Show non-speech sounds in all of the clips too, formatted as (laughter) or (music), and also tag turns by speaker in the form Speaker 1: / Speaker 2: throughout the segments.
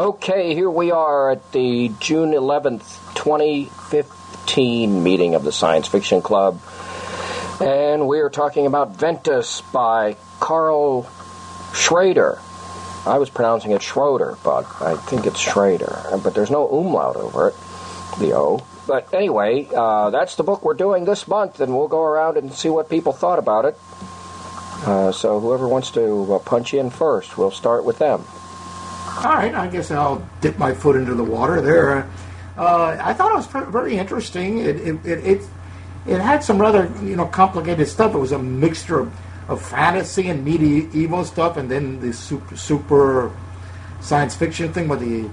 Speaker 1: Okay, here we are at the June 11th, 2015 meeting of the Science Fiction Club. And we are talking about Ventus by Karl Schrader. I was pronouncing it Schroeder, but I think it's Schrader. But there's no umlaut over it, the O. But anyway, uh, that's the book we're doing this month, and we'll go around and see what people thought about it. Uh, so whoever wants to uh, punch in first, we'll start with them.
Speaker 2: All right, I guess I'll dip my foot into the water there. Uh, I thought it was very interesting. It, it, it, it, it had some rather you know complicated stuff. It was a mixture of, of fantasy and medieval stuff, and then the super, super science fiction thing with the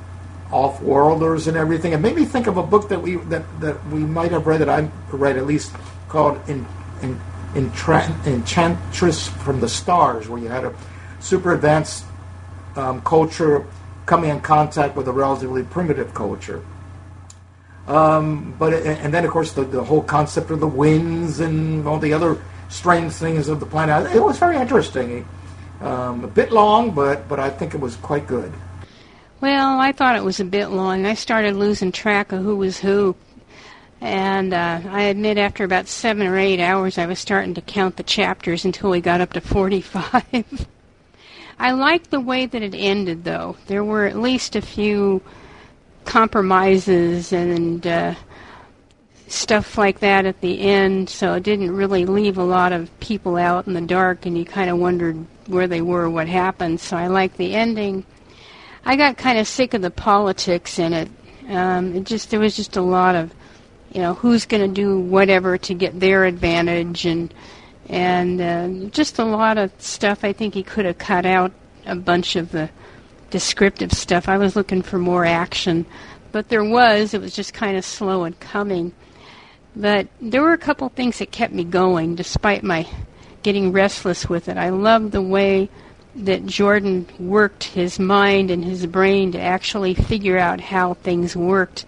Speaker 2: off-worlders and everything. It made me think of a book that we that, that we might have read that I read at least called in, in, Enchantress from the Stars, where you had a super advanced um, culture coming in contact with a relatively primitive culture. Um, but and then of course the, the whole concept of the winds and all the other strange things of the planet. It was very interesting. Um, a bit long, but but I think it was quite good.
Speaker 3: Well, I thought it was a bit long. I started losing track of who was who. And uh, I admit, after about seven or eight hours, I was starting to count the chapters until we got up to 45. (laughs) I liked the way that it ended, though. There were at least a few compromises and uh, stuff like that at the end, so it didn't really leave a lot of people out in the dark, and you kind of wondered where they were, what happened. So I liked the ending. I got kind of sick of the politics in it. Um, it just there was just a lot of, you know, who's going to do whatever to get their advantage and and uh, just a lot of stuff. I think he could have cut out a bunch of the descriptive stuff. I was looking for more action, but there was. It was just kind of slow and coming. But there were a couple things that kept me going, despite my getting restless with it. I loved the way that Jordan worked his mind and his brain to actually figure out how things worked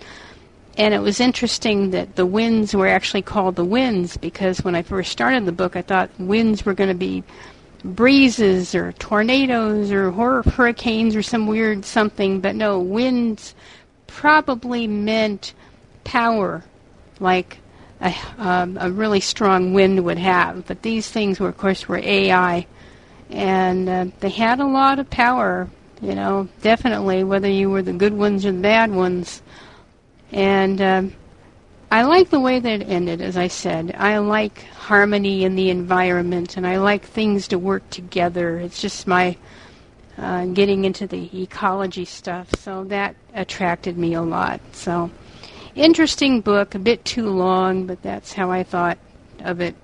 Speaker 3: and it was interesting that the winds were actually called the winds because when I first started the book, I thought winds were going to be breezes or tornadoes or hurricanes or some weird something, but no, winds probably meant power, like a, um, a really strong wind would have. But these things were, of course, were AI, and uh, they had a lot of power. You know, definitely, whether you were the good ones or the bad ones. And um, I like the way that it ended, as I said. I like harmony in the environment, and I like things to work together. It's just my uh, getting into the ecology stuff, so that attracted me a lot. So, interesting book, a bit too long, but that's how I thought of it.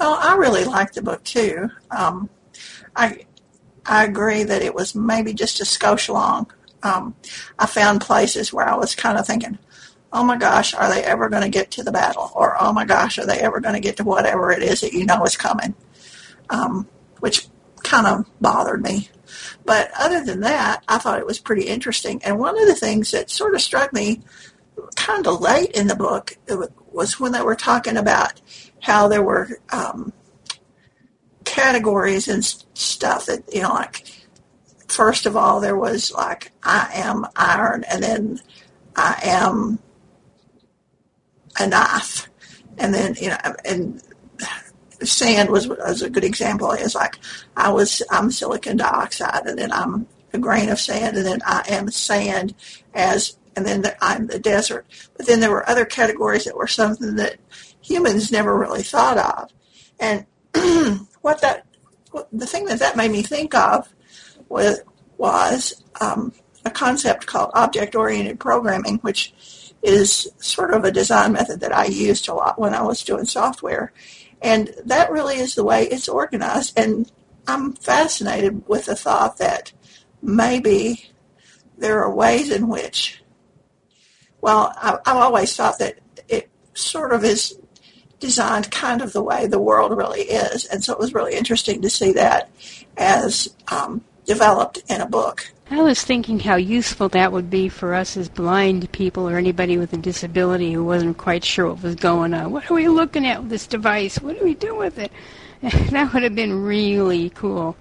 Speaker 4: Well, I really liked the book too. Um, I I agree that it was maybe just a skosh long um, I found places where I was kind of thinking, oh my gosh, are they ever going to get to the battle? Or oh my gosh, are they ever going to get to whatever it is that you know is coming? Um, which kind of bothered me. But other than that, I thought it was pretty interesting. And one of the things that sort of struck me kind of late in the book was when they were talking about how there were um, categories and stuff that, you know, like first of all, there was like, I am iron, and then I am a knife. And then, you know, and sand was, was a good example. It's like, I was, I'm silicon dioxide, and then I'm a grain of sand, and then I am sand as, and then the, I'm the desert. But then there were other categories that were something that humans never really thought of. And (clears throat) what that, the thing that that made me think of was, was um, a concept called object-oriented programming, which is sort of a design method that I used a lot when I was doing software. And that really is the way it's organized. And I'm fascinated with the thought that maybe there are ways in which, well, I, have always thought that it sort of is designed kind of the way the world really is. And so it was really interesting to see that as um, developed in a book.
Speaker 3: I was thinking how useful that would be for us as blind people or anybody with a disability who wasn't quite sure what was going on. What are we looking at with this device? What do we do with it? (laughs) that would have been really cool.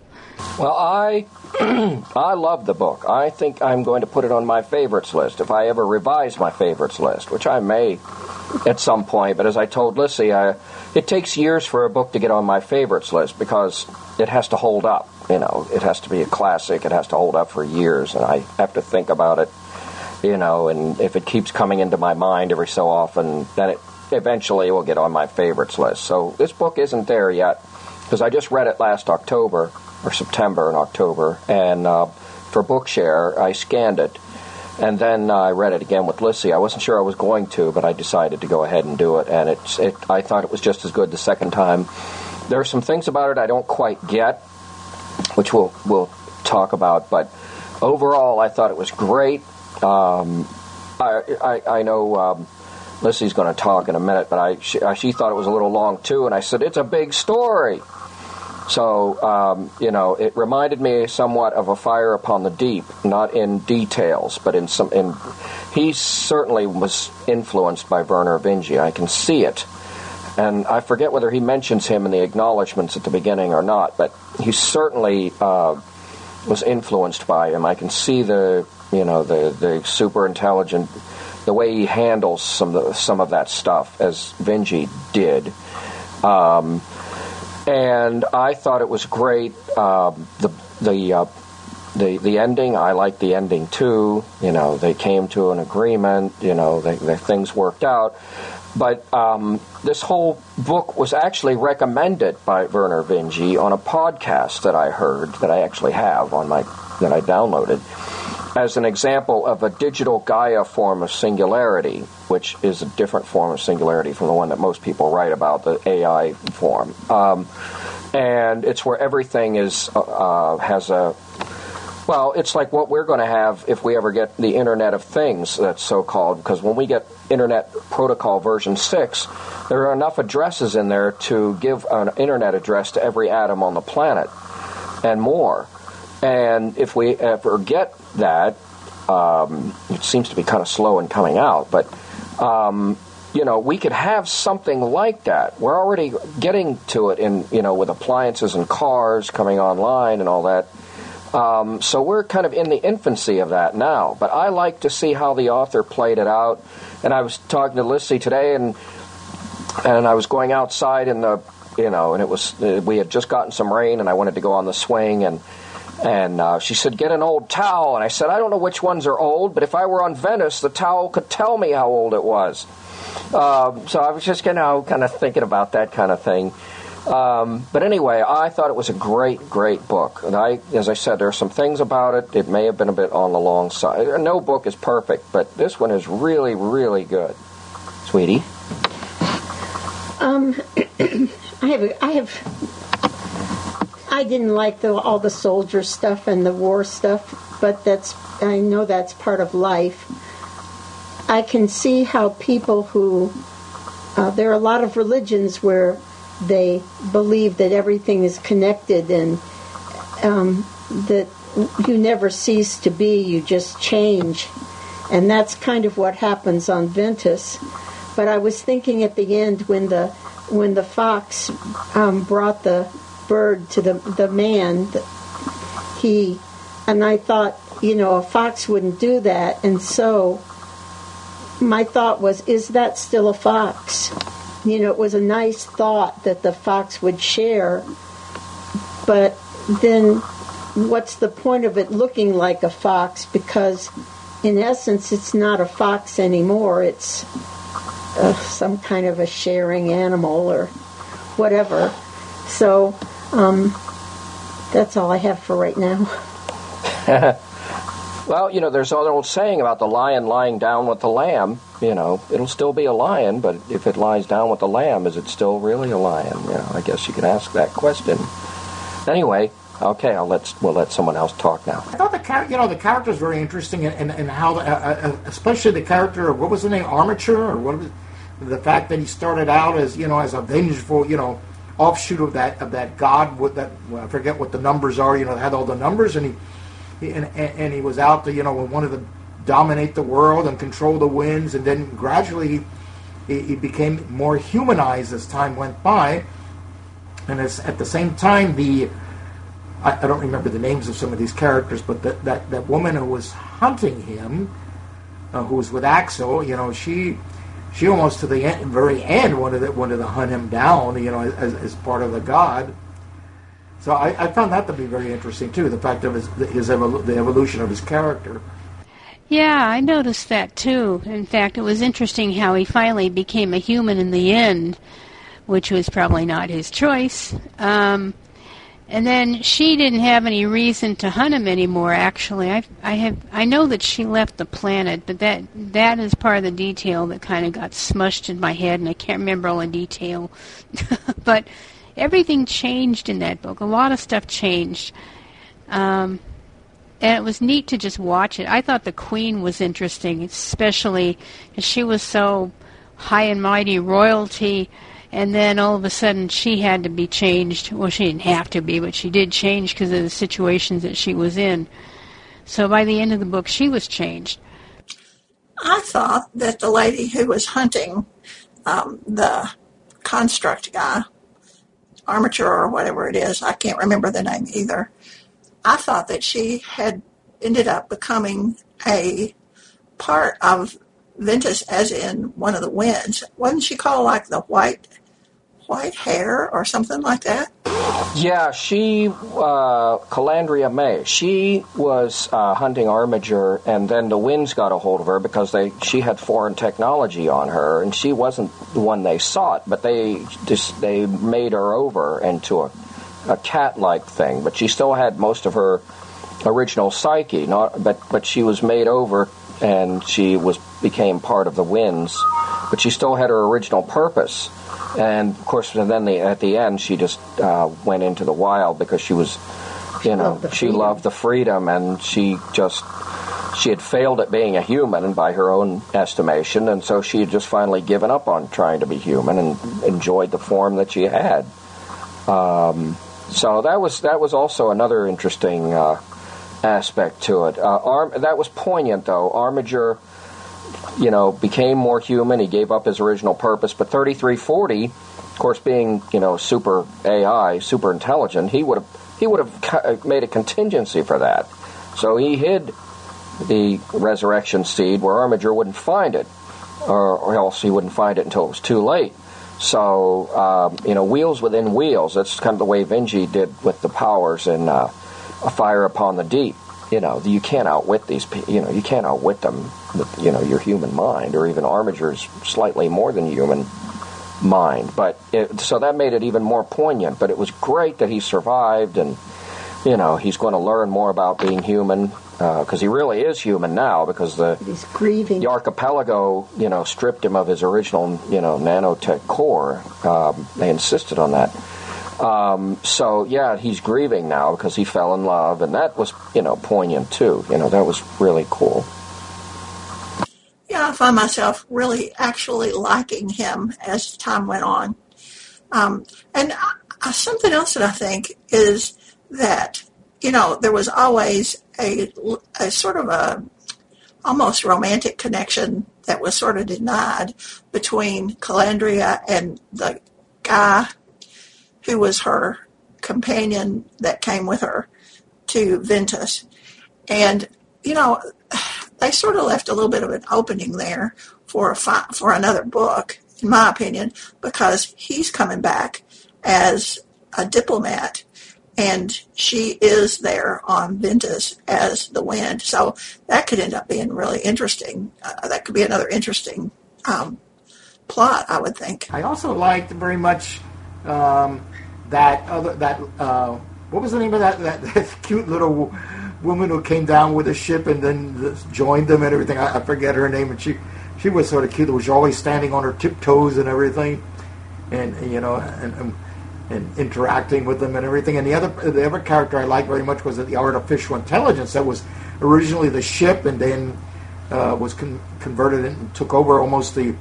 Speaker 1: Well, I (clears throat) I love the book. I think I'm going to put it on my favorites list if I ever revise my favorites list, which I may at some point. But as I told Lissy, I, it takes years for a book to get on my favorites list because it has to hold up. You know, it has to be a classic. It has to hold up for years, and I have to think about it. You know, and if it keeps coming into my mind every so often, then it eventually will get on my favorites list. So this book isn't there yet because I just read it last October or September and October, and uh, for Bookshare I scanned it, and then uh, I read it again with Lissy. I wasn't sure I was going to, but I decided to go ahead and do it, and it's it. I thought it was just as good the second time. There are some things about it I don't quite get, which we'll we'll talk about, but overall I thought it was great. Um, I, I, I know. Um, Lissy's going to talk in a minute, but I she, she, thought it was a little long too, and I said it's a big story. So, um, you know, it reminded me somewhat of a fire upon the deep, not in details, but in some. In he certainly was influenced by Vernor Vinge. I can see it, and I forget whether he mentions him in the acknowledgments at the beginning or not. But he certainly uh, was influenced by him. I can see the, you know, the the super intelligent, the way he handles some of the, some of that stuff as Vinge did. Um, and I thought it was great. Um, the the uh, the the ending, I liked the ending too. You know, they came to an agreement. You know, they, they things worked out. But um, this whole book was actually recommended by Vernor Vinge on a podcast that I heard that I actually have on my that I downloaded as an example of a digital Gaia form of singularity, which is a different form of singularity from the one that most people write about, the AI form. Um, and it's where everything is uh, uh has a well, it's like what we're going to have if we ever get the Internet of Things, that's so called, because when we get Internet Protocol version 6, there are enough addresses in there to give an Internet address to every atom on the planet and more. And if we ever get that, um, it seems to be kind of slow in coming out, but um, you know, we could have something like that. We're already getting to it in you know with appliances and cars coming online and all that. Um, so we're kind of in the infancy of that now. But I like to see how the author played it out. And I was talking to Lissy today, and and I was going outside in the you know, and it was we had just gotten some rain, and I wanted to go on the swing and and uh, she said, Get an old towel. And I said, I don't know which ones are old, but if I were on Ventus, the towel could tell me how old it was. Um, so I was just, you know, kind of thinking about that kind of thing. Um, but anyway, I thought it was a great, great book. And I, as I said, there are some things about it. It may have been a bit on the long side. No book is perfect, but this one is really, really good. Sweetie.
Speaker 5: Um, (clears throat) I have, I have I didn't like the, all the soldier stuff and the war stuff, but that's I know that's part of life. I can see how people who uh, there are a lot of religions where they believe that everything is connected and um, that you never cease to be, you just change. And that's kind of what happens on Ventus. But I was thinking at the end when the when the fox um, brought the bird to the the man. He and I thought, you know, a fox wouldn't do that, and so my thought was, is that still a fox? You know, it was a nice thought that the fox would share, but then what's the point of it looking like a fox? Because in essence, it's not a fox anymore. It's uh, some kind of a sharing animal or whatever. So um, that's all I have for right now. (laughs)
Speaker 1: well, you know, there's an old saying about the lion lying down with the lamb. You know, it'll still be a lion, but if it lies down with the lamb, is it still really a lion? You know, I guess you can ask that question. Anyway, okay, I'll let we'll let someone else talk now.
Speaker 2: I thought the char- you know the character is very interesting, and, and, and how, the, uh, uh, especially the character of what was the name, Armiger, or what was the fact that he started out as you know as a vengeful, you know offshoot of that of that god with that I forget what the numbers are. You know, had all the numbers, and he and, and he was out to you know wanted to dominate the world and control the winds, and then gradually he, he became more humanized as time went by, and at the same time the I, I don't remember the names of some of these characters, but that that, that woman who was hunting him, uh, who was with Axel, you know, she she almost to the end, very end wanted to, wanted to hunt him down, you know, as, as part of the god. So I, I found that to be very interesting too. The fact of his, his the evolution of his character.
Speaker 3: Yeah, I noticed that too. In fact, it was interesting how he finally became a human in the end, which was probably not his choice. Um, and then she didn't have any reason to hunt him anymore. Actually, I, I have, I know that she left the planet, but that that is part of the detail that kind of got smushed in my head, and I can't remember all the detail. (laughs) but everything changed in that book. A lot of stuff changed. Um, and it was neat to just watch it. I thought the Queen was interesting, especially because she was so high and mighty royalty, and then all of a sudden she had to be changed. Well, she didn't have to be, but she did change because of the situations that she was in. So by the end of the book, she was changed.
Speaker 4: I thought that the lady who was hunting um, the construct guy, Armiger or whatever it is, I can't remember the name either I thought that she had ended up becoming a part of Ventus, as in one of the winds. Wasn't she called like the white white hair or something like that?
Speaker 1: Yeah, she, uh, Calandria May, she was uh, hunting Armiger, and then the winds got a hold of her because they she had foreign technology on her, and she wasn't the one they sought, but they just they made her over into a a cat-like thing, but she still had most of her original psyche. Not, but but she was made over, and she was became part of the winds, but she still had her original purpose. And of course, and then the, at the end, she just uh, went into the wild because she was, you know,
Speaker 5: loved
Speaker 1: she loved the freedom, and she just she had failed at being a human by her own estimation, and so she had just finally given up on trying to be human and enjoyed the form that she had. Um, so that was that was also another interesting uh, aspect to it. Uh, Arm, that was poignant though. Armiger, you know, became more human. He gave up his original purpose. But 3340, of course, being you know super AI, super intelligent, he would have he would have made a contingency for that. So he hid the resurrection seed where Armiger wouldn't find it, or, or else he wouldn't find it until it was too late. So, um, you know, wheels within wheels. That's kind of the way Vinge did with the powers in uh, A Fire Upon the Deep. You know, you can't outwit these. You know, you can't outwit them with you know your human mind, or even Armiger's slightly more than human mind. But it, so that made it even more poignant. But it was great that he survived, and you know, he's going to learn more about being human because uh, he really is human now because the. The archipelago, you know, stripped him of his original, you know, nanotech core. Um, they insisted on that. Um, so yeah, he's grieving now because he fell in love, and that was, you know, poignant too. You know, that was really cool.
Speaker 4: Yeah, I find myself really actually liking him as time went on. Um, and uh, something else that I think is that you know there was always a, a sort of a almost romantic connection that was sort of denied between Calandria and the guy who was her companion that came with her to Ventus. And, you know, they sort of left a little bit of an opening there for a fi- for another book, in my opinion, because he's coming back as a diplomat and she is there on Ventus as the wind. So that could end up being really interesting. Uh, that could be another interesting um, plot, I would think.
Speaker 2: I also liked very much um, that other that uh, what was the name of that, that, (laughs) that cute little woman who came down with a ship and then joined them and everything. I, I forget her name, and she she was sort of cute. That was always standing on her tiptoes and everything, and you know and, and and interacting with them and everything. And the other the other character I liked very much was the artificial intelligence that was originally the ship and then uh, was con- converted and took over almost the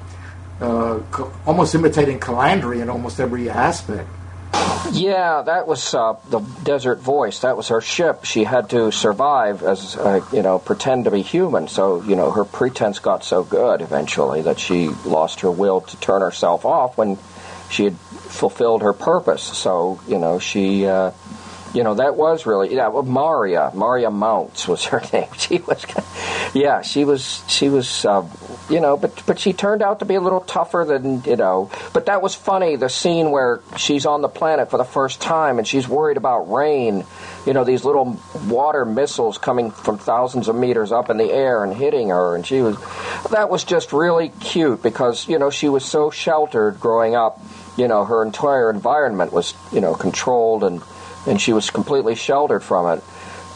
Speaker 2: uh, co- almost imitating Calandria in almost every aspect.
Speaker 1: Yeah, that was uh, the Desert Voice. That was her ship. She had to survive as, uh, you know, pretend to be human. So, you know, her pretense got so good eventually that she lost her will to turn herself off when she had fulfilled her purpose. So you know she uh, you know that was really yeah well, Maria Maria Mounts was her (laughs) name. She was yeah she was she was uh, you know but but she turned out to be a little tougher than you know but that was funny the scene where she's on the planet for the first time and she's worried about rain you know these little water missiles coming from thousands of meters up in the air and hitting her and she was that was just really cute because you know she was so sheltered growing up you know her entire environment was you know controlled and and she was completely sheltered from it.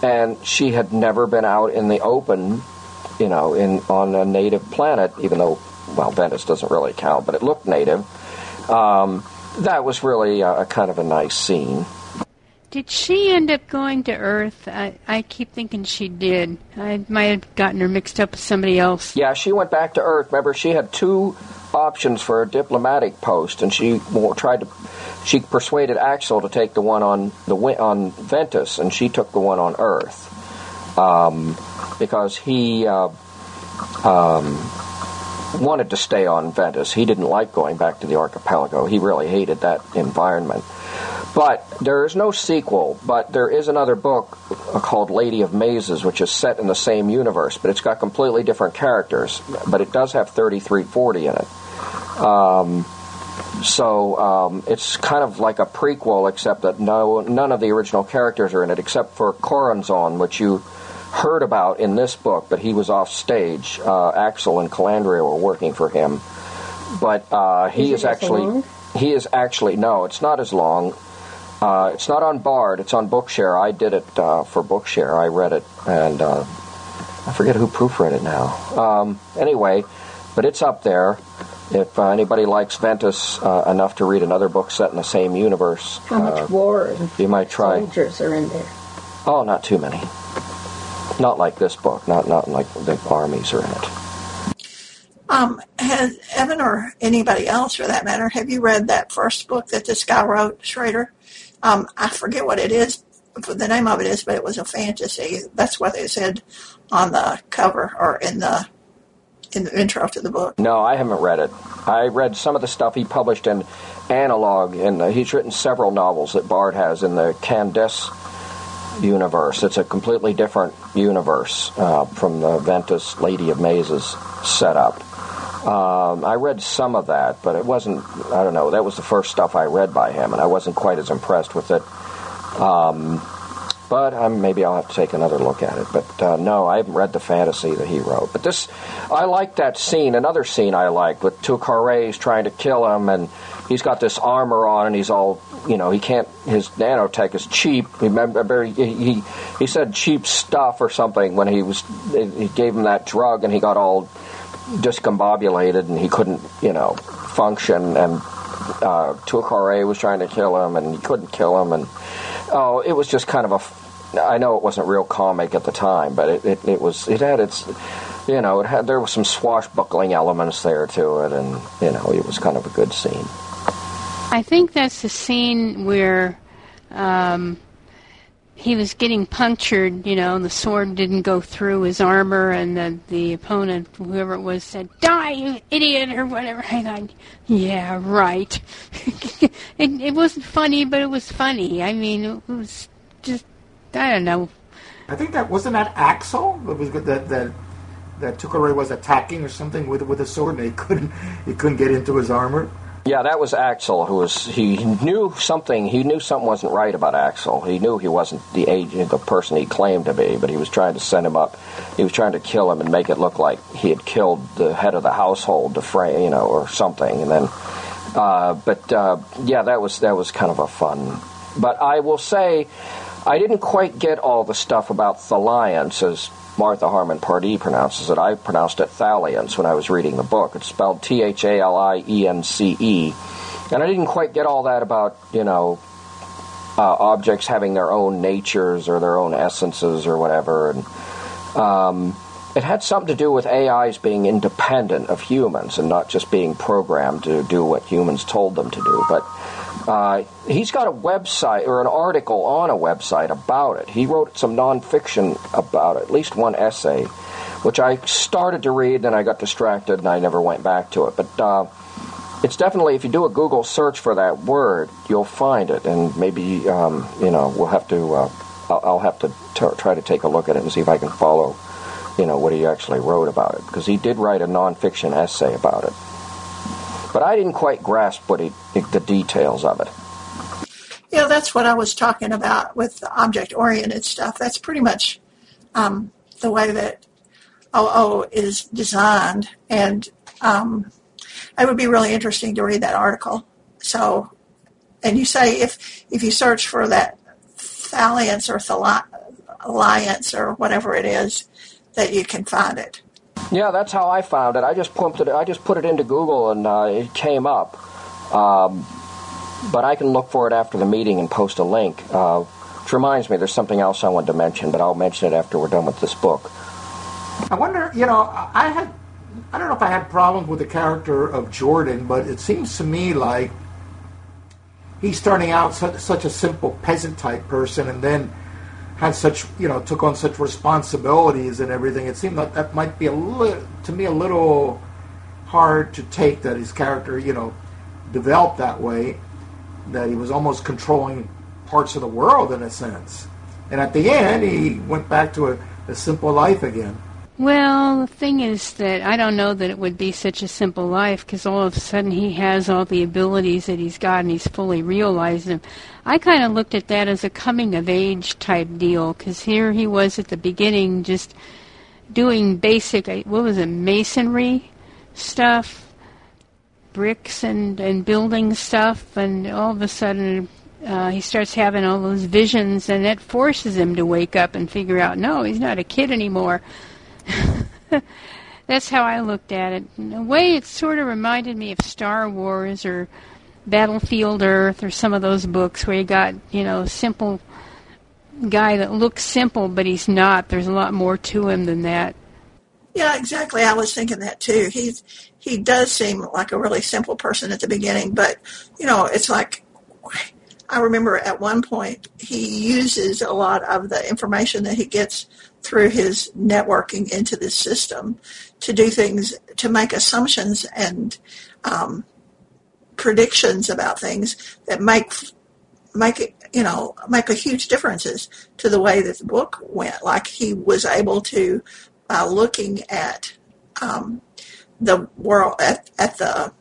Speaker 1: And she had never been out in the open, you know, in on a native planet, even though, well, Ventus doesn't really count, but it looked native. Um, that was really a, a, kind of a nice scene.
Speaker 3: Did she end up going to Earth? I, I keep thinking she did. I might have gotten her mixed up with somebody else.
Speaker 1: Yeah, she went back to Earth. Remember, she had two options for a diplomatic post, and she tried to. She persuaded Axel to take the one on the on Ventus, and she took the one on Earth um, because he uh, um, wanted to stay on Ventus. He didn't like going back to the archipelago. He really hated that environment. But there is no sequel, but there is another book called Lady of Mazes, which is set in the same universe, but it's got completely different characters. But it does have 3340 in it. Um, so um, it's kind of like a prequel, except that no none of the original characters are in it, except for Corazon, which you heard about in this book, but he was off stage. Uh, Axel and Calandria were working for him, but uh, he is, is actually he is actually no, it's not as long. Uh, it's not on Bard. It's on Bookshare. I did it uh, for Bookshare. I read it, and uh, I forget who proofread it now. Um, anyway, but it's up there. If uh, anybody likes Ventus uh, enough to read another book set in the same universe,
Speaker 5: how much uh, war
Speaker 1: you might try.
Speaker 5: Soldiers are in there.
Speaker 1: Oh, not too many. Not like this book. Not not like the armies are in it.
Speaker 4: Um, has Evan or anybody else, for that matter, have you read that first book that this guy wrote, Schrader? Um, I forget what it is, the name of it is, but it was a fantasy. That's what they said on the cover or in the in the intro to the book?
Speaker 1: No, I haven't read it. I read some of the stuff he published in Analog, and he's written several novels that Bard has in the Candesce universe. It's a completely different universe uh, from the Ventus Lady of Mazes setup. Um, I read some of that, but it wasn't, I don't know, that was the first stuff I read by him, and I wasn't quite as impressed with it. Um, but um, maybe I'll have to take another look at it. But uh, no, I haven't read the fantasy that he wrote. But this, I like that scene. Another scene I liked with Tukhare's trying to kill him, and he's got this armor on, and he's all, you know, he can't. His nanotech is cheap. Remember, he he, he said cheap stuff or something when he was. He gave him that drug, and he got all discombobulated, and he couldn't, you know, function. And uh, Tukhare was trying to kill him, and he couldn't kill him, and Oh, it was just kind of a. I know it wasn't real comic at the time, but it, it, it was. It had its. You know, it had there was some swashbuckling elements there to it, and you know, it was kind of a good scene.
Speaker 3: I think that's the scene where um, he was getting punctured, you know, and the sword didn't go through his armor, and the, the opponent, whoever it was, said, Die, you idiot, or whatever. (laughs) I thought, Yeah, right. (laughs) it, it wasn't funny, but it was funny. I mean, it was just, I don't know.
Speaker 2: I think that, wasn't that Axel? It was that, that, that Tukhare was attacking or something with, with a sword, and he couldn't, he couldn't get into his armor?
Speaker 1: Yeah, that was Axel who was he knew something he knew something wasn't right about Axel. He knew he wasn't the agent the person he claimed to be, but he was trying to send him up. He was trying to kill him and make it look like he had killed the head of the household, to defray, you know, or something. And then uh, but uh, yeah, that was that was kind of a fun. But I will say I didn't quite get all the stuff about Thalience as Martha Harmon Pardee pronounces it. I pronounced it Thalience when I was reading the book. It's spelled T H A L I E N C E. And I didn't quite get all that about, you know, uh, objects having their own natures or their own essences or whatever. And um, it had something to do with AIs being independent of humans and not just being programmed to do what humans told them to do. But uh, he's got a website or an article on a website about it. He wrote some nonfiction about it, at least one essay, which I started to read, then I got distracted and I never went back to it. But uh, it's definitely if you do a Google search for that word, you'll find it, and maybe um, you know we'll have to. Uh, I'll, have to t- try to take a look at it and see if I can follow, you know, what he actually wrote about it because he did write a nonfiction essay about it, but I didn't quite grasp what he the details of it.
Speaker 4: Yeah, that's what I was talking about with the object-oriented stuff. That's pretty much um, the way that OO is designed, and um, it would be really interesting to read that article. So, and you say if if you search for that thalliance or alliance or whatever it is, that you can find it.
Speaker 1: Yeah, that's how I found it. I just pumped it. I just put it into Google and uh, it came up. Um, but I can look for it after the meeting and post a link. Uh, which reminds me, there's something else I wanted to mention, but I'll mention it after we're done with this book.
Speaker 2: I wonder, you know, I had, I don't know if I had problems with the character of Jordan, but it seems to me like he's starting out such, such a simple peasant type person, and then had such, you know, took on such responsibilities and everything. It seemed like that might be a little, to me, a little hard to take that his character, you know, developed that way, that he was almost controlling parts of the world in a sense. And at the end, he went back to a, a simple life again.
Speaker 3: Well, the thing is that I don't know that it would be such a simple life because all of a sudden he has all the abilities that he's got and he's fully realized them. I kind of looked at that as a coming of age type deal because here he was at the beginning just doing basic, what was it, masonry stuff, bricks and, and building stuff, and all of a sudden uh, he starts having all those visions and that forces him to wake up and figure out, no, he's not a kid anymore (laughs) That's how I looked at it. In a way, it sort of reminded me of Star Wars or Battlefield Earth or some of those books where you got, you know, a simple guy that looks simple, but he's not. There's a lot more to him than that.
Speaker 4: Yeah, exactly. I was thinking that too. He's he does seem like a really simple person at the beginning, but you know, it's like I remember at one point he uses a lot of the information that he gets through his networking into this system to do things, to make assumptions and um, predictions about things that make make it, you know, make a huge differences to the way that the book went. Like he was able to, by looking at um, the world at, at the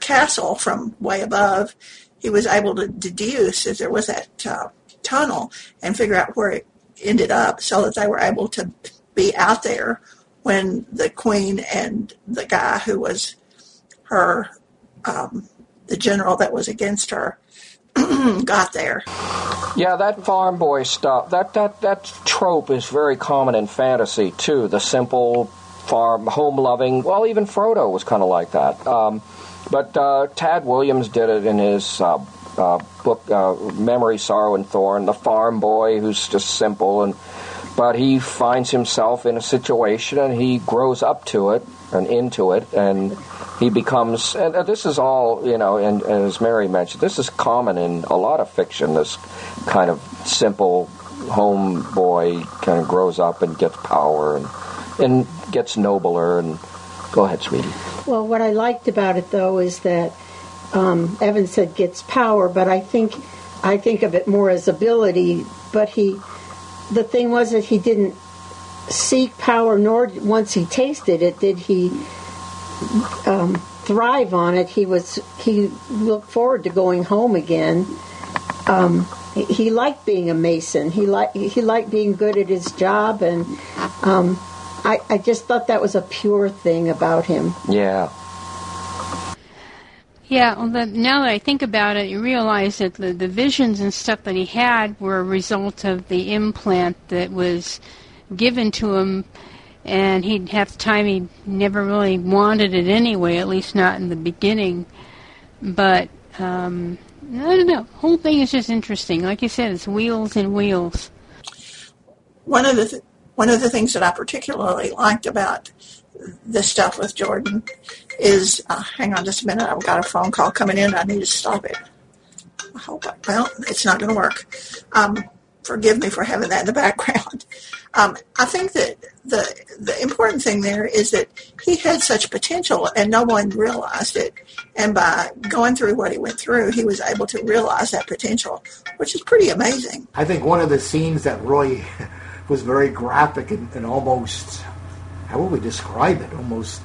Speaker 4: castle from way above, he was able to deduce if there was that uh, tunnel and figure out where it ended up so that they were able to be out there when the queen and the guy who was her, um, the general that was against her, (clears throat) got there.
Speaker 1: Yeah, that farm boy stuff, that, that, that trope is very common in fantasy too. The simple farm, home loving, well, even Frodo was kind of like that. Um, but uh, Tad Williams did it in his uh, uh, book, uh, Memory, Sorrow, and Thorn, the farm boy who's just simple, and but he finds himself in a situation and he grows up to it and into it, and he becomes. And this is all you know, and, and as Mary mentioned, this is common in a lot of fiction. This kind of simple home boy kind of grows up and gets power and and gets nobler and go ahead sweetie
Speaker 5: well what i liked about it though is that um, Evan said gets power, but I think I think of it more as ability. But he, the thing was that he didn't seek power, nor once he tasted it did he um, thrive on it. He was he looked forward to going home again. Um, he, liked being a mason. He liked he liked being good at his job, and um, I, I just thought that was a pure thing about him.
Speaker 1: Yeah.
Speaker 3: Yeah, well, the, now that I think about it, you realize that the, the visions and stuff that he had were a result of the implant that was given to him, and he'd have time he never really wanted it anyway, at least not in the beginning. But um, I don't know. The whole thing is just interesting. Like you said, it's wheels and wheels.
Speaker 4: One of the th- one of the things that I particularly liked about the stuff with Jordan is, uh, hang on just a minute, I've got a phone call coming in, I need to stop it. I hope, I, well, it's not going to work. Um, forgive me for having that in the (laughs) background. Um, I think that the the important thing there is that he had such potential and no one realized it. And by going through what he went through, he was able to realize that potential, which is pretty amazing.
Speaker 2: I think one of the scenes that Roy (laughs) was very graphic and, and almost, how would we describe it? Almost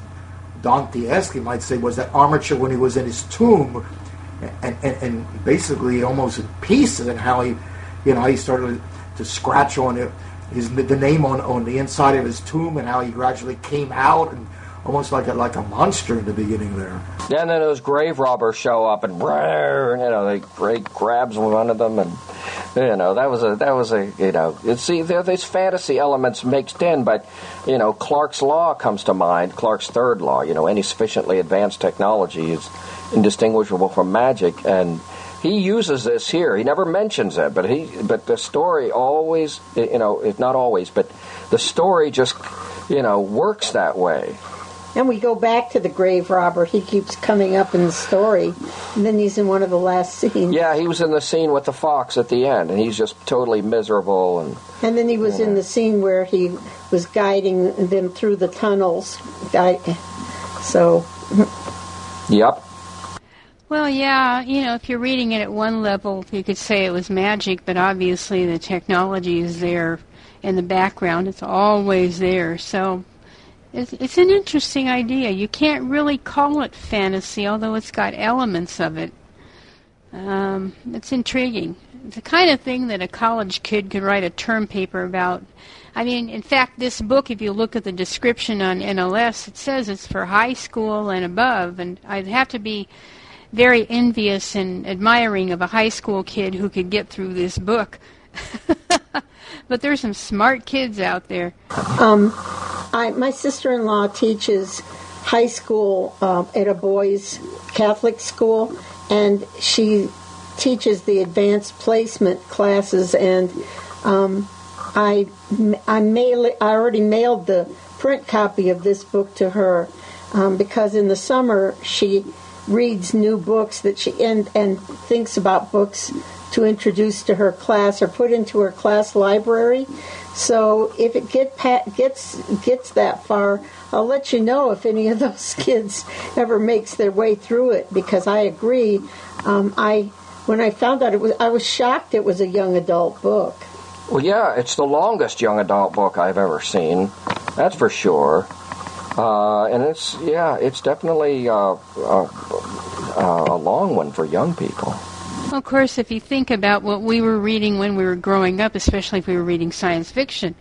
Speaker 2: Dante-esque, you might say, was that Armiger when he was in his tomb and, and, and basically almost in pieces and how he, you know, he started to scratch on it, his, the name on, on the inside of his tomb and how he gradually came out and almost like a, like a monster in the beginning there.
Speaker 1: Yeah, and then those grave robbers show up and, you know, they, they grabs one of them and you know that was a that was a you know see there these fantasy elements mixed in but you know Clarke's law comes to mind Clarke's third law you know any sufficiently advanced technology is indistinguishable from magic and he uses this here he never mentions it but he but the story always you know if not always but the story just you know works that way
Speaker 5: and we go back to the grave robber. He keeps coming up in the story, and then he's in one of the last (laughs) scenes.
Speaker 1: Yeah, he was in the scene with the fox at the end, and he's just totally miserable. And
Speaker 5: and then he was in the scene where he was guiding them through the tunnels. So. (laughs)
Speaker 1: Yep.
Speaker 3: Well, yeah, you know, if you're reading it at one level, you could say it was magic, but obviously the technology is there in the background. It's always there. So it's, an interesting idea. You can't really call it fantasy, although it's got elements of it. Um, it's intriguing. It's the kind of thing that a college kid could write a term paper about. I mean, in fact, this book, if you look at the description on NLS, it says it's for high school and above, and I'd have to be very envious and admiring of a high school kid who could get through this book. (laughs) but there's some smart kids out there.
Speaker 5: Um, I, my sister-in-law teaches high school uh, at a boys' Catholic school, and she teaches the advanced placement classes. And um, I, I mail, I already mailed the print copy of this book to her um, because in the summer she reads new books that she and and thinks about books to introduce to her class or put into her class library. So if it get gets gets that far, I'll let you know if any of (laughs) those kids ever makes their way through it because I agree. Um, I when I found out it was I was shocked it was a young adult book.
Speaker 1: Well, yeah, it's the longest young adult book I've ever seen. That's for sure. Uh, and it's yeah, it's definitely uh, uh, uh a long one for young people.
Speaker 3: Of course, if you think about what we were reading when we were growing up, especially if we were reading science fiction,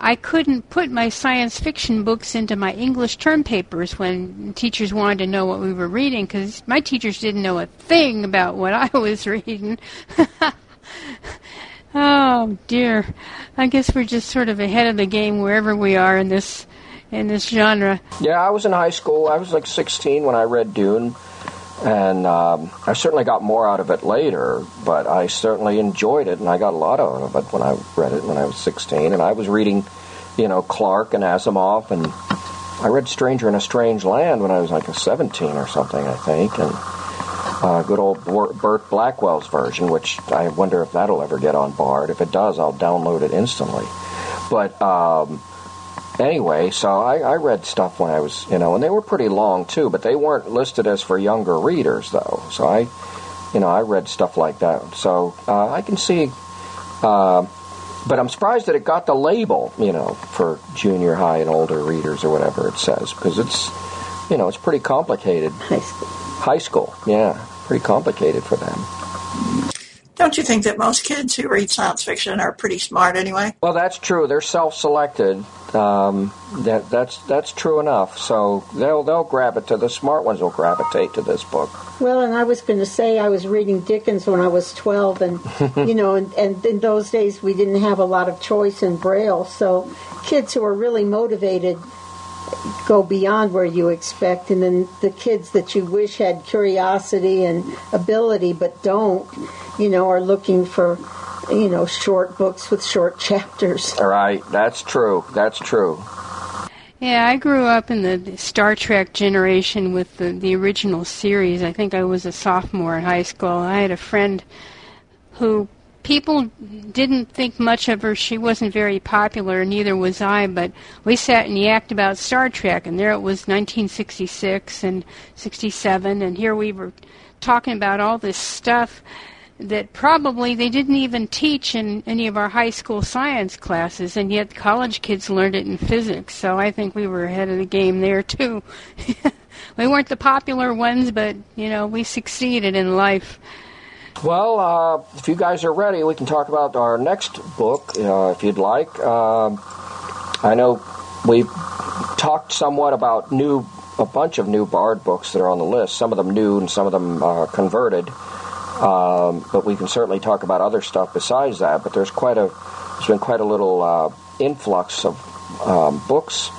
Speaker 3: I couldn't put my science fiction books into my English term papers when teachers wanted to know what we were reading because my teachers didn't know a thing about what I (laughs) was reading. (laughs) oh dear, I guess we're just sort of ahead of the game wherever we are in this in this genre.
Speaker 1: Yeah, I was in high school. I was like 16 when I read Dune and um, I certainly got more out of it later, but I certainly enjoyed it, and I got a lot out of it when I read it when I was 16. And I was reading, you know, Clarke and Asimov, and I read Stranger in a Strange Land when I was like a 17 or something, I think, and uh, good old Burt Blackwell's version, which I wonder if that'll ever get on Bard. If it does, I'll download it instantly. But um, anyway, so I, I, read stuff when I was, you know, and they were pretty long too, but they weren't listed as for younger readers though. So I, you know, I read stuff like that. So uh, I can see, uh, but I'm surprised that it got the label, you know, for junior high and older readers or whatever it says, because it's, you know, it's pretty complicated.
Speaker 5: High school.
Speaker 1: High school, yeah, pretty complicated for them.
Speaker 4: Don't you think that most kids who read science fiction are pretty smart anyway?
Speaker 1: Well, that's true. They're self-selected. Um, that that's that's true enough. So they'll they'll grab it to the smart ones will gravitate to this book.
Speaker 5: Well, and I was going to say I was reading Dickens when I was twelve, and (laughs) you know, and, and in those days we didn't have a lot of choice in Braille, so kids who are really motivated go beyond where you expect, and then the kids that you wish had curiosity and ability but don't, you know, are looking for, you know, short books with short (laughs) chapters.
Speaker 1: All right, that's true. That's true.
Speaker 3: Yeah, I grew up in the Star Trek generation with the, the original series. I think I was a sophomore in high school. I had a friend who people didn't think much of her. She wasn't very popular, neither was I, but we sat and yacked about Star Trek, and there it was 1966 and 67, and here we were talking about all this stuff that probably they didn't even teach in any of our high school science classes, and yet college kids learned it in physics. So I think we were ahead of the game there too. (laughs) we weren't the popular ones, but you know we succeeded in life.
Speaker 1: Well, uh, if you guys are ready, we can talk about our next book, uh, if you'd like. Um, I know we've talked somewhat about new, a bunch of new Bard books that are on the list. Some of them new and some of them uh, converted. Um, but we can certainly talk about other stuff besides that. But there's quite a, there's been quite a little uh, influx of um, books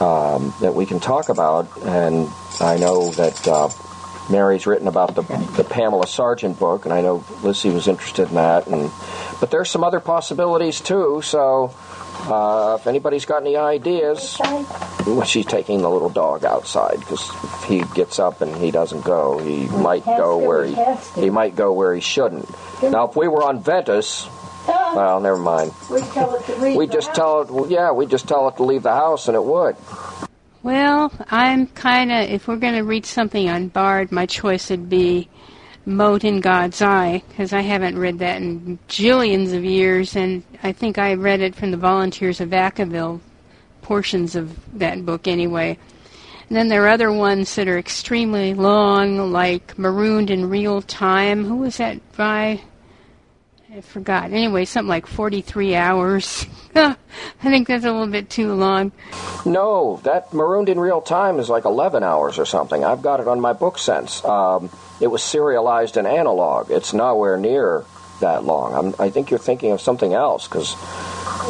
Speaker 1: um, that we can talk about, and I know that uh, Mary's written about the, the Pamela Sargent book, and I know Lissy was interested in that. And but there's some other possibilities too. So uh, if anybody's got any ideas, well, she's taking the little dog outside because if he gets up and he doesn't go, he might go where he he might go where he shouldn't. Now, if we were on Ventus, well, never mind.
Speaker 5: We tell it to read.
Speaker 1: We
Speaker 5: the
Speaker 1: just tell it. Yeah, we just tell it to leave the house, and it would.
Speaker 3: Well, I'm kind of, if we're going to read something on Bard, my choice would be Mote in God's Eye, because I haven't read that in jillions of years, and I think I read it from the Volunteers of Vacaville, portions of that book anyway. And then there are other ones that are extremely long, like Marooned in Real Time. Who was that by? I forgot. Anyway, something like 43 hours. (laughs) I think that's a little bit too long.
Speaker 1: No, that Marooned in Real Time is like 11 hours or something. I've got it on my BookSense. Um, it was serialized in analog. It's nowhere near that long. I'm, I think you're thinking of something else because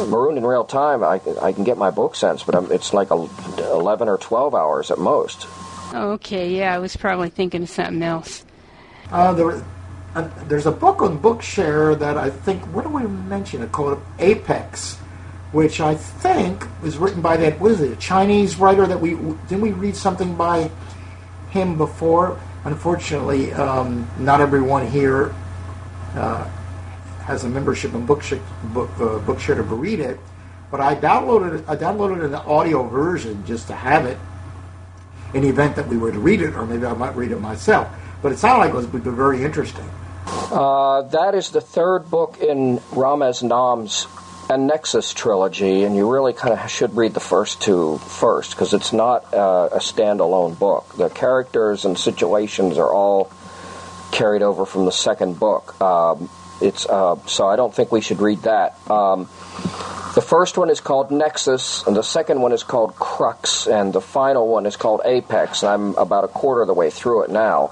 Speaker 1: Marooned in Real Time, I, I can get my BookSense, but I'm, it's like a, 11 or 12 hours at most.
Speaker 3: Okay, yeah, I was probably thinking of something else.
Speaker 2: Uh, there, uh, there's a book on Bookshare that I think, what do we mention it? Called Apex, which I think was written by that, what is it, a Chinese writer that we, didn't we read something by him before? Unfortunately, um, not everyone here uh, has a membership in Bookshare, book, uh, Bookshare to read it, but I downloaded I downloaded an audio version just to have it in the event that we were to read it, or maybe I might read it myself. But it sounded like it was very interesting.
Speaker 1: Uh, that is the third book in Ramez Naam's Nexus trilogy, and you really kind of should read the first two first because it's not uh, a standalone book. The characters and situations are all carried over from the second book. Um, it's uh, so I don't think we should read that. Um, the first one is called Nexus, and the second one is called Crux, and the final one is called Apex. And I'm about a quarter of the way through it now.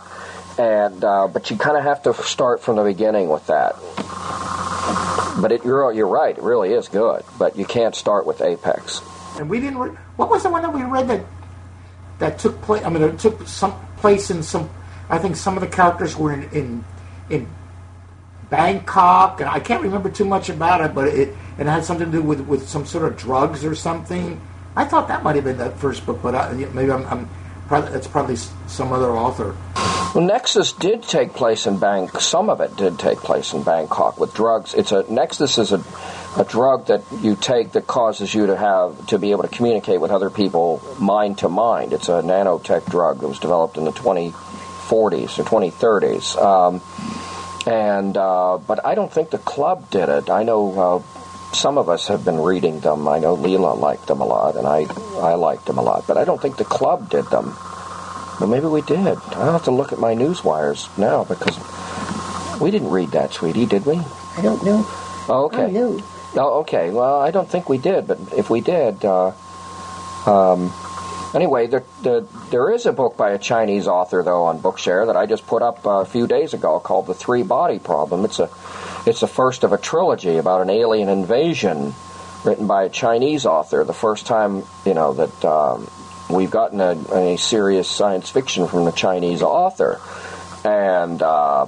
Speaker 1: And uh, but you kind of have to start from the beginning with that. But it, you're you're right. It really is good, but you can't start with Apex.
Speaker 2: And we didn't. Re- what was the one that we read that that took place? I mean, it took some place in some. I think some of the characters were in in, in Bangkok, and I can't remember too much about it, but it it had something to do with with some sort of drugs or something. I thought that might have been that first book, but I, maybe I'm, I'm probably that's probably some other author.
Speaker 1: Well, Nexus did take place in Bang. Some of it did take place in Bangkok with drugs. It's a Nexus is a, a drug that you take that causes you to have to be able to communicate with other people mind to mind. It's a nanotech drug that was developed in the 2040s or 2030s. Um, and uh, but I don't think the club did it. I know uh, some of us have been reading them. I know Leela liked them a lot, and I I liked them a lot. But I don't think the club did them. But maybe we did. I'll have to look at my news wires now because we didn't read that, sweetie, did we?
Speaker 5: I don't know.
Speaker 1: Oh, okay.
Speaker 5: I knew.
Speaker 1: Oh, okay. Well, I don't think we did, but if we did, uh, um, anyway, there, there, there is a book by a Chinese author, though, on Bookshare that I just put up a few days ago called "The Three Body Problem." It's a, it's the first of a trilogy about an alien invasion, written by a Chinese author. The first time, you know, that um, we've gotten a, a serious science fiction from the Chinese author, and. Uh,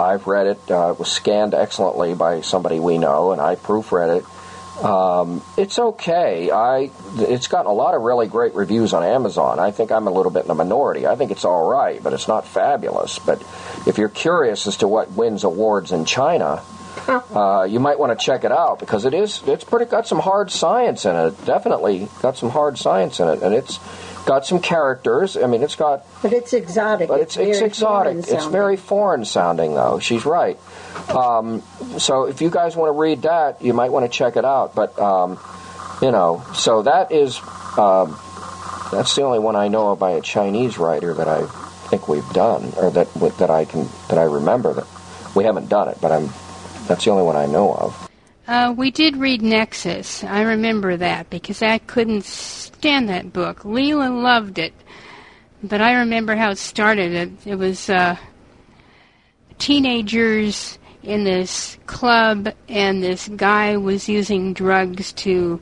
Speaker 1: I've read it. Uh, it was scanned excellently by somebody we know, and I proofread it. Um, it's okay. I it's gotten a lot of really great reviews on Amazon. I think I'm a little bit in the minority. I think it's all right, but it's not fabulous. But if you're curious as to what wins awards in China, uh, you might want to check it out because it is it's pretty got some hard science in it. Definitely got some hard science in it, and it's got some characters. I mean, it's got
Speaker 5: But it's exotic.
Speaker 1: but it's it's,
Speaker 5: very
Speaker 1: exotic. It's very foreign sounding, though. She's right. Um, so if you guys want to read that, you might want to check it out. But um, you know, so that is um, that's the only one I know of by a Chinese writer that I think we've done, or that that I can that I remember that we haven't done it. But I'm that's the only one I know of.
Speaker 3: Uh, we did read Nexus. I remember that because I couldn't stand that book. Leland loved it, but I remember how it started. It, it was uh, teenagers in this club, and this guy was using drugs to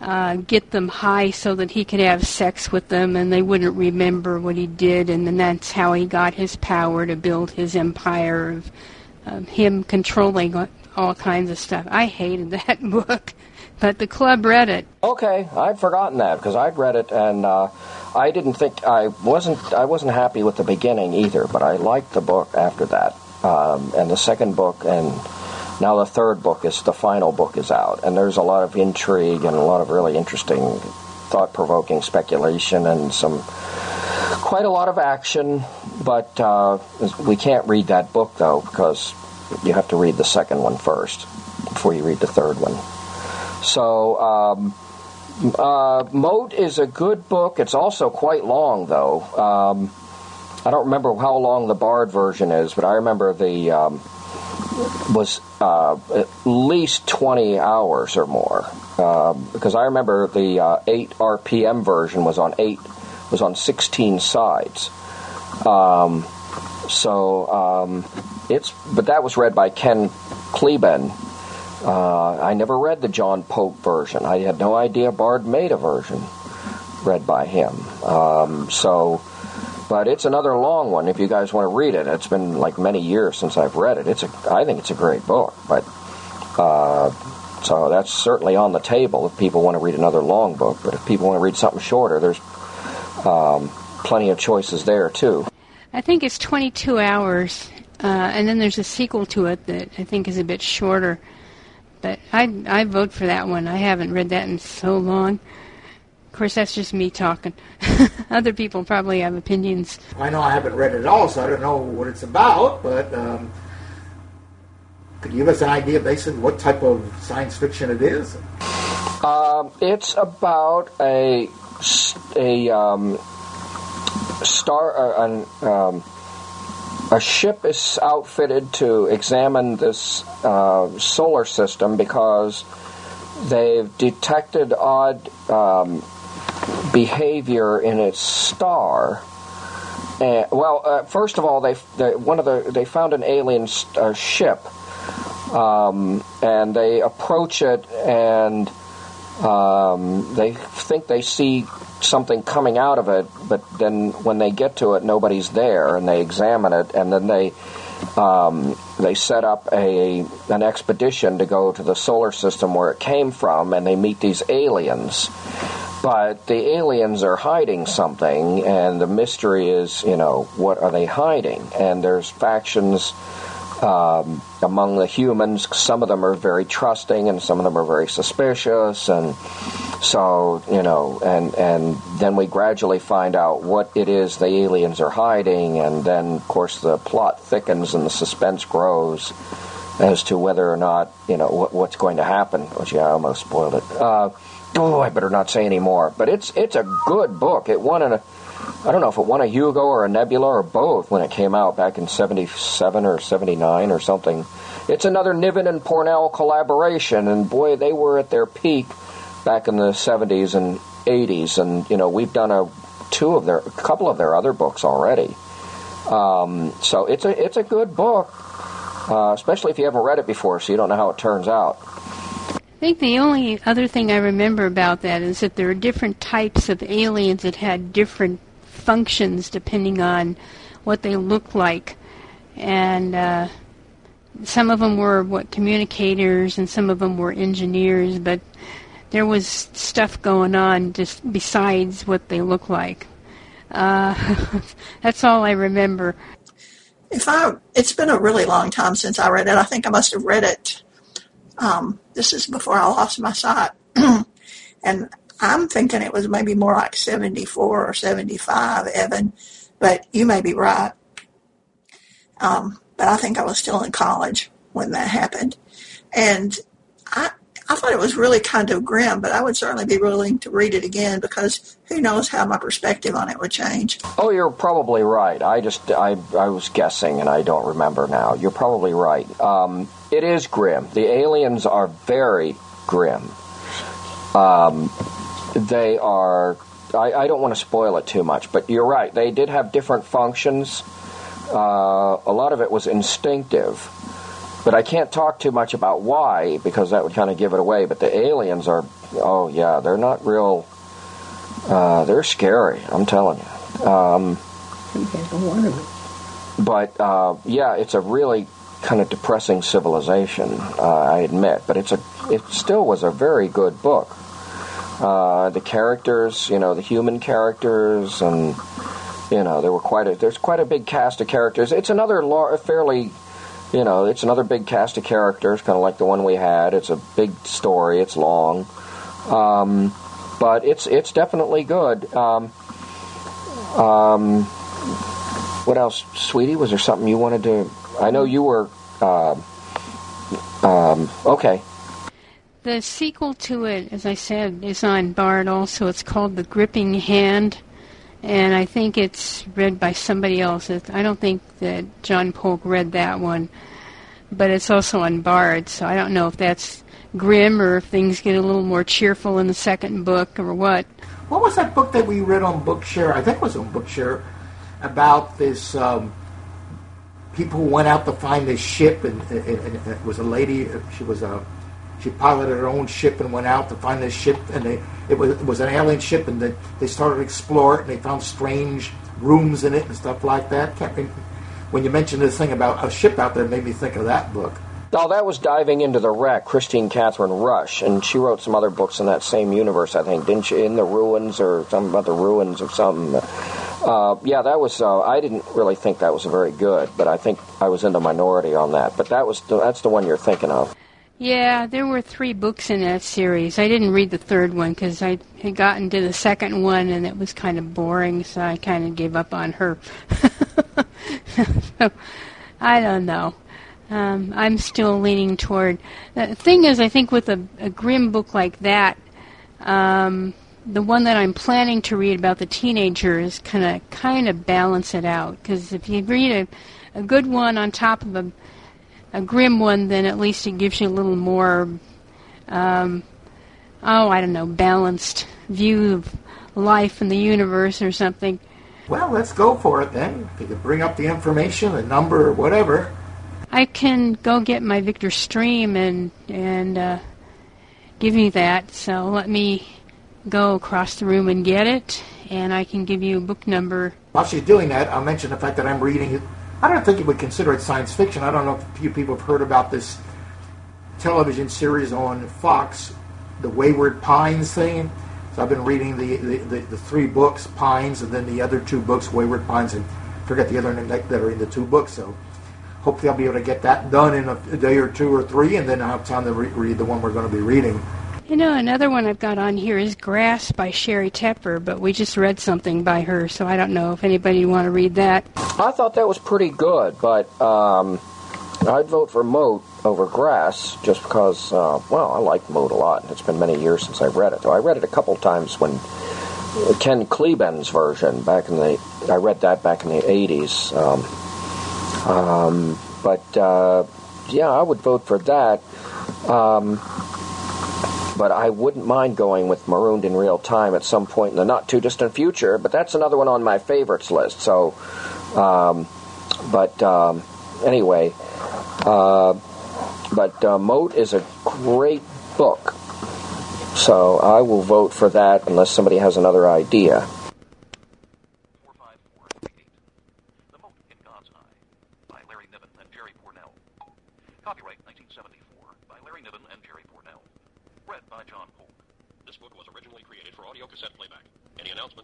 Speaker 3: uh, get them high so that he could have sex with them, and they wouldn't remember what he did, and then that's how he got his power to build his empire of, of him controlling all- all kinds of stuff. I hated (laughs) that book, but the club read it.
Speaker 1: Okay, I'd forgotten that because I'd read it and uh, I didn't think I wasn't I wasn't happy with the beginning either, but I liked the book after that. Um, and the second book and now the third book is the final book is out, and there's a lot of intrigue and a lot of really interesting, thought-provoking speculation and some quite a lot of action. But uh, we can't read that book though because you have to read the second one first before you read the third one. So, um, uh, Mote is a good book. It's also quite long, though. Um, I don't remember how long the Bard version is, but I remember the um, was uh, at least twenty hours or more. Um, because I remember the uh, eight RPM version was on eight was on sixteen sides. Um, so um, it's but that was read by Ken Kleben. Uh, I never read the John Pope version. I had no idea Bard made a version read by him. Um, so, but it's another long one. If you guys want to read it, it's been like many years since I've read it. It's a, I think it's a great book. But uh, so that's certainly on the table if people want to read another long book. But if people want to read something shorter, there's um, plenty of choices there too.
Speaker 3: I think it's 22 hours, uh, and then there's a sequel to it that I think is a bit shorter. But I I vote for that one. I haven't read that in so long. Of course, that's just me talking. (laughs) Other people probably have opinions.
Speaker 2: I know I haven't read it at all, so I don't know what it's about, but um, could you give us an idea basically what type of science fiction it is?
Speaker 1: Um, it's about a um, star uh, an, um, a ship is outfitted to examine this uh, solar system because they've detected odd um, behavior in its star. And, well, uh, first of all, they, they one of the they found an alien uh, ship, um, and they approach it and um, they think they see something coming out of it, but then when they get to it, nobody's there, and they examine it, and then they um, they set up a an expedition to go to the solar system where it came from, and they meet these aliens. But the aliens are hiding something, and the mystery is, you know, what are they hiding? And there's factions um, among the humans. Some of them are very trusting, and some of them are very suspicious, and so you know, and and then we gradually find out what it is the aliens are hiding, and then of course the plot thickens and the suspense grows as to whether or not you know what, what's going to happen. Which yeah, I almost spoiled it. Uh, oh, I better not say any more. But it's it's a good book. It won an I don't know if it won a Hugo or a Nebula or both when it came out back in 77 or 79 or something. It's another Niven and Pournelle collaboration, and boy, they were at their peak back in the 70s and 80s. And, you know, we've done a two of their, a couple of their other books already. Um, so it's a, it's a good book, uh, especially if you haven't read it before, so you don't know how it turns out.
Speaker 3: I think the only other thing I remember about that is that there are different types of aliens that had different functions depending on what they look like, and uh, some of them were what communicators, and some of them were engineers, but there was stuff going on just besides what they look like. Uh, (laughs) that's all I remember.
Speaker 4: if I, it's been a really long time since I read it. I think I must have read it. Um, this is before I lost my sight, (clears throat) and I'm thinking it was maybe more like 74 or 75, Evan, but you may be right. Um, but I think I was still in college when that happened, and I I thought it was really kind of grim, but I would certainly be willing to read it again because who knows how my perspective on it would change.
Speaker 1: Oh, you're probably right. I just I I was guessing and I don't remember now. You're probably right. Um, it is grim. The aliens are very grim. Um, they are. I, I don't want to spoil it too much, but you're right. They did have different functions. Uh, a lot of it was instinctive but I can't talk too much about why because that would kind of give it away. But the aliens are, oh yeah, they're not real. Uh, they're scary. I'm telling you. Um, but uh, yeah, it's a really kind of depressing civilization. Uh, I admit, but it's a. It still was a very good book. Uh, the characters, you know, the human characters, and you know, there were quite a. There's quite a big cast of characters. It's another fairly you know, it's another big cast of characters, kind of like the one we had. It's a big story. It's long, um, but it's it's definitely good. Um, um, what else, sweetie? Was there something you wanted to? I know you were. Uh, okay.
Speaker 3: The sequel to it, as I said, is on Bard also. It's called The Gripping Hand and I think it's read by somebody else. I don't think that John Polk read that one, but it's also on Bard, so I don't know if that's grim or if things get a little more cheerful in the second book or what.
Speaker 2: What was that book that we read on Bookshare? I think it was on Bookshare about this um, people went out to find this ship, and, and, and it was a lady. She was a she piloted her own ship and went out to find this ship, and they, it, was, it was an alien ship, and they, they started to explore it, and they found strange rooms in it and stuff like that. Can't remember. When you mentioned this thing about a ship out there, made me think of that book.
Speaker 1: Oh, that was diving into the wreck, Kristine Kathryn Rusch, and she wrote some other books in that same universe, I think, didn't she? In the ruins or something about the ruins or something. Uh, yeah, that was. Uh, I didn't really think that was very good, but I think I was in the minority on that. But that was the, that's the one you're thinking of.
Speaker 3: Yeah, there were three books in that series. I didn't read the third one because I had gotten to the second one and it was kind of boring, so I kind of gave up on her. (laughs) so, I don't know. Um, I'm still leaning toward. The thing is, I think with a, a grim book like that, um, the one that I'm planning to read about the teenagers kind of kind of balance it out. Because if you read a, a good one on top of a a grim one, then at least it gives you a little more, um, oh, I don't know, balanced view of life and the universe or something.
Speaker 2: Well, let's go for it then. If you could bring up the information, the number, or whatever.
Speaker 3: I can go get my Victor Stream and and uh, give you that. So let me go across the room and get it, and I can give you a book number.
Speaker 2: While she's doing that, I'll mention the fact that I'm reading I don't think you would consider it science fiction. I don't know if a few people have heard about this television series on Fox, the Wayward Pines thing. So I've been reading the, the, the, the three books, Pines, and then the other two books, Wayward Pines, and forget the other name that are in the two books. So hopefully I'll be able to get that done in a, a day or two or three, and then I'll have time to re- read the one we're going to be reading.
Speaker 3: You know, another one I've got on here is Grass by Sheri Tepper, but we just read something by her, so I don't know if anybody want to read that.
Speaker 1: I thought that was pretty good, but um, I'd vote for Mote over Grass just because, uh, well, I like Mote a lot. And it's been many years since I've read it, though. I read it a couple times when Ken Kleban's version back in the, I read that back in the 80s. Um, um, but, uh, yeah, I would vote for that. Um, but I wouldn't mind going with Marooned in Real Time at some point in the not too distant future. But that's another one on my favorites list. So, um, but um, anyway, uh, but uh, Mote is a great book. So I will vote for that unless somebody has another idea.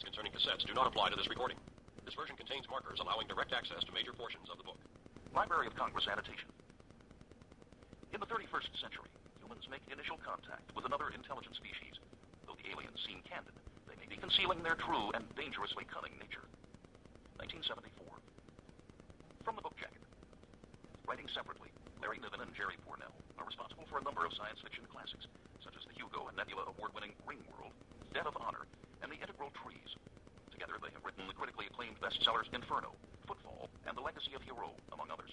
Speaker 6: Concerning cassettes do not apply to this recording. This version contains markers allowing direct access to major portions of the book. Library of Congress annotation. In the 31st century, humans make initial contact with another intelligent species. Though the aliens seem candid, they may be concealing their true and dangerously cunning nature. 1974. From the book jacket. Writing separately, Larry Niven and Jerry Pournelle are responsible for a number of science fiction classics, such as the Hugo and Nebula award-winning Ringworld, Debt of Honor, and The Integral Trees. Together, they have written the critically acclaimed bestsellers Inferno, Footfall, and The Legacy of Heorot, among others.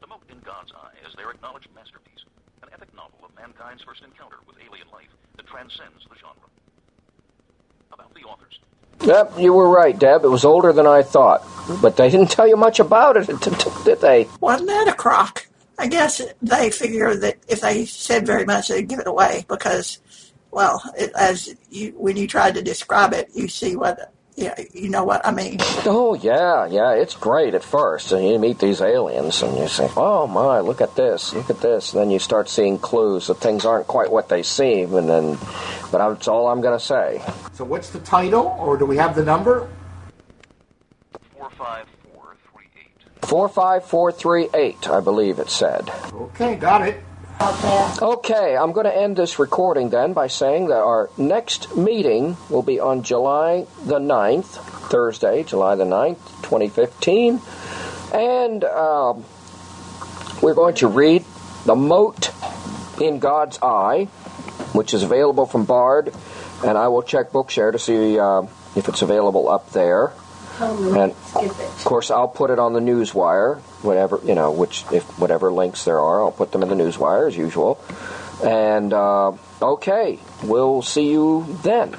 Speaker 6: The Mote in God's Eye is their acknowledged masterpiece, an epic novel of mankind's first encounter with alien life that transcends the genre. About the authors.
Speaker 1: Yep, you were right, Deb. It was older than I thought. But they didn't tell you much about it, (laughs) did they?
Speaker 4: Wasn't that a crock? I guess they figure that if they said very much, they'd give it away because, well, it, as you when you try to describe it, you see what, yeah, you know what I mean.
Speaker 1: Oh, yeah, yeah. It's great at first. And you meet these aliens and you say, oh, my, look at this, look at this. And then you start seeing clues that things aren't quite what they seem. And then, but that's all I'm going to say.
Speaker 2: So what's the title, or do we have the number?
Speaker 6: 45438.
Speaker 1: 45438, I believe it said.
Speaker 2: Okay, got it.
Speaker 1: Okay, I'm going to end this recording then by saying that our next meeting will be on July the 9th, Thursday, July the 9th, 2015. And um, we're going to read The Mote in God's Eye, which is available from Bard. And I will check Bookshare to see uh, if it's available up there. And of course, I'll put it on the newswire, whatever you know, which if whatever links there are, I'll put them in the newswire as usual. And uh, okay, we'll see you then.